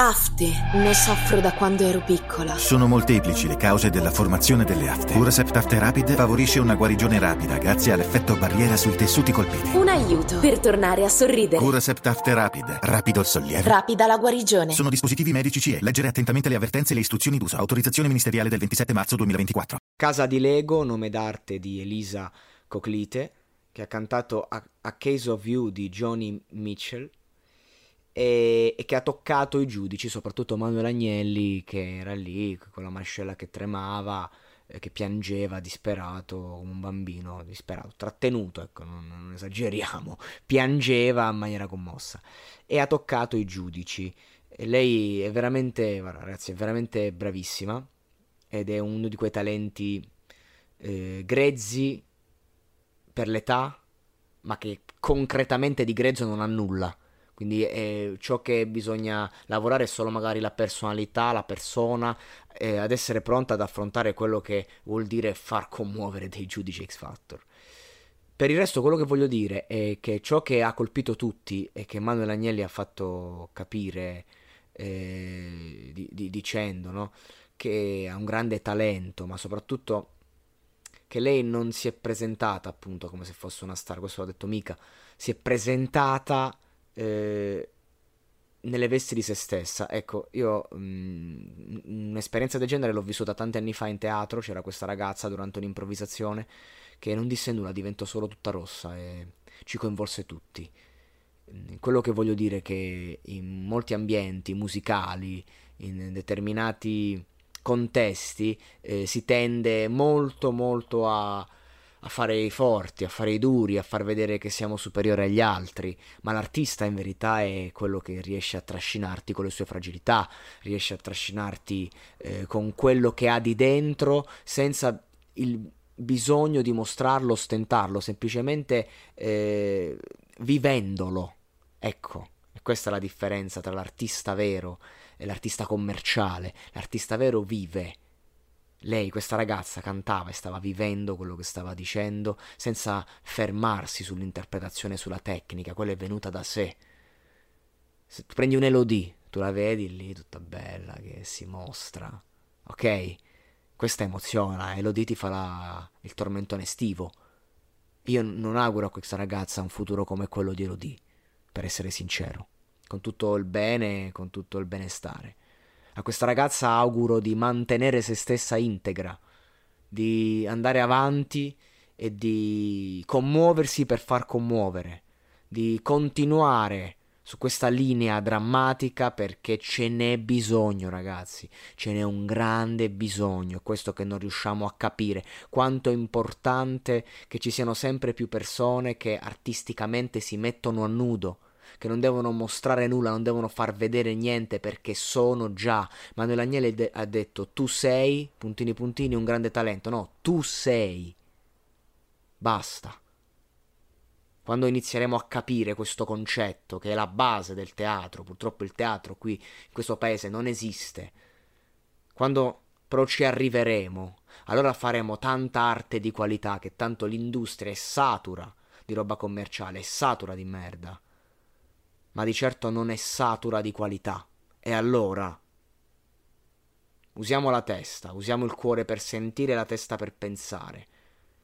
Afte, ne soffro da quando ero piccola. Sono molteplici le cause della formazione delle afte. Curasept Afte Rapid favorisce una guarigione rapida grazie all'effetto barriera sui tessuti colpiti. Un aiuto per tornare a sorridere. Curasept Afte Rapid, rapido il sollievo. Rapida la guarigione. Sono dispositivi medici CE. Leggere attentamente le avvertenze e le istruzioni d'uso. Autorizzazione ministeriale del 27 marzo 2024. Casa di Lego, nome d'arte di Elisa Coclite, che ha cantato a, a Case of You di Johnny Mitchell e, e, che ha toccato i giudici, soprattutto Manuel Agnelli che era lì con la mascella che tremava, eh, che piangeva disperato, un bambino disperato, trattenuto, ecco, non, non, esageriamo, piangeva in maniera commossa e ha toccato i giudici. E lei è veramente, ragazzi, è veramente bravissima ed è uno di quei talenti eh, grezzi per l'età, ma che concretamente di grezzo non ha nulla quindi eh, ciò che bisogna lavorare è solo magari la personalità, la persona, eh, ad essere pronta ad affrontare quello che vuol dire far commuovere dei giudici X Factor. Per il resto quello che voglio dire è che ciò che ha colpito tutti e che Manuel Agnelli ha fatto capire eh, di, di, dicendo no? che ha un grande talento, ma soprattutto che lei non si è presentata appunto come se fosse una star, questo l'ha detto Mica, si è presentata eh, nelle vesti di se stessa. Ecco, io mh, mm, un'esperienza del genere l'ho vissuta tanti anni fa in teatro, c'era questa ragazza durante un'improvvisazione che non disse nulla, diventò solo tutta rossa e ci coinvolse tutti. Mm, quello che voglio dire è che in molti ambienti musicali, in determinati contesti, eh, si tende molto molto a a fare i forti, a fare i duri, a far vedere che siamo superiori agli altri, ma l'artista in verità è quello che riesce a trascinarti con le sue fragilità, riesce a trascinarti eh, con quello che ha di dentro senza il bisogno di mostrarlo, ostentarlo, semplicemente eh, vivendolo. Ecco, questa è la differenza tra l'artista vero e l'artista commerciale. L'artista vero vive lei, questa ragazza, cantava e stava vivendo quello che stava dicendo senza fermarsi sull'interpretazione, sulla tecnica, quella è venuta da sé. Se tu prendi un'Elodie, tu la vedi lì tutta bella che si mostra, ok? Questa emoziona, Elodie ti fa la... il tormentone estivo. Io non auguro a questa ragazza un futuro come quello di Elodie, per essere sincero, con tutto il bene, con tutto il benestare. A questa ragazza auguro di mantenere se stessa integra, di andare avanti e di commuoversi per far commuovere, di continuare su questa linea drammatica perché ce n'è bisogno, ragazzi, ce n'è un grande bisogno, questo che non riusciamo a capire, quanto è importante che ci siano sempre più persone che artisticamente si mettono a nudo che non devono mostrare nulla, non devono far vedere niente perché sono già. Manuel Agnelli de- ha detto tu sei, puntini puntini, un grande talento. No, tu sei. Basta. Quando inizieremo a capire questo concetto, che è la base del teatro, purtroppo il teatro qui in questo paese non esiste, quando però ci arriveremo, allora faremo tanta arte di qualità che tanto l'industria è satura di roba commerciale, è satura di merda ma di certo non è satura di qualità. E allora usiamo la testa, usiamo il cuore per sentire la testa per pensare.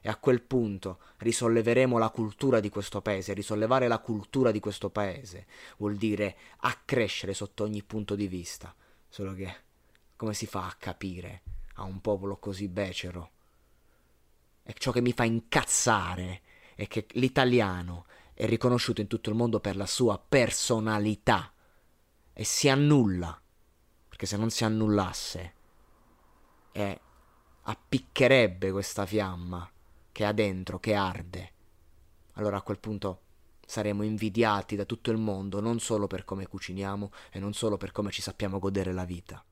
E a quel punto risolleveremo la cultura di questo paese. Risollevare la cultura di questo paese vuol dire accrescere sotto ogni punto di vista. Solo che come si fa a capire a un popolo così becero? E ciò che mi fa incazzare è che l'italiano è riconosciuto in tutto il mondo per la sua personalità e si annulla, perché se non si annullasse eh, appiccherebbe questa fiamma che ha dentro, che arde. Allora a quel punto saremo invidiati da tutto il mondo, non solo per come cuciniamo e non solo per come ci sappiamo godere la vita.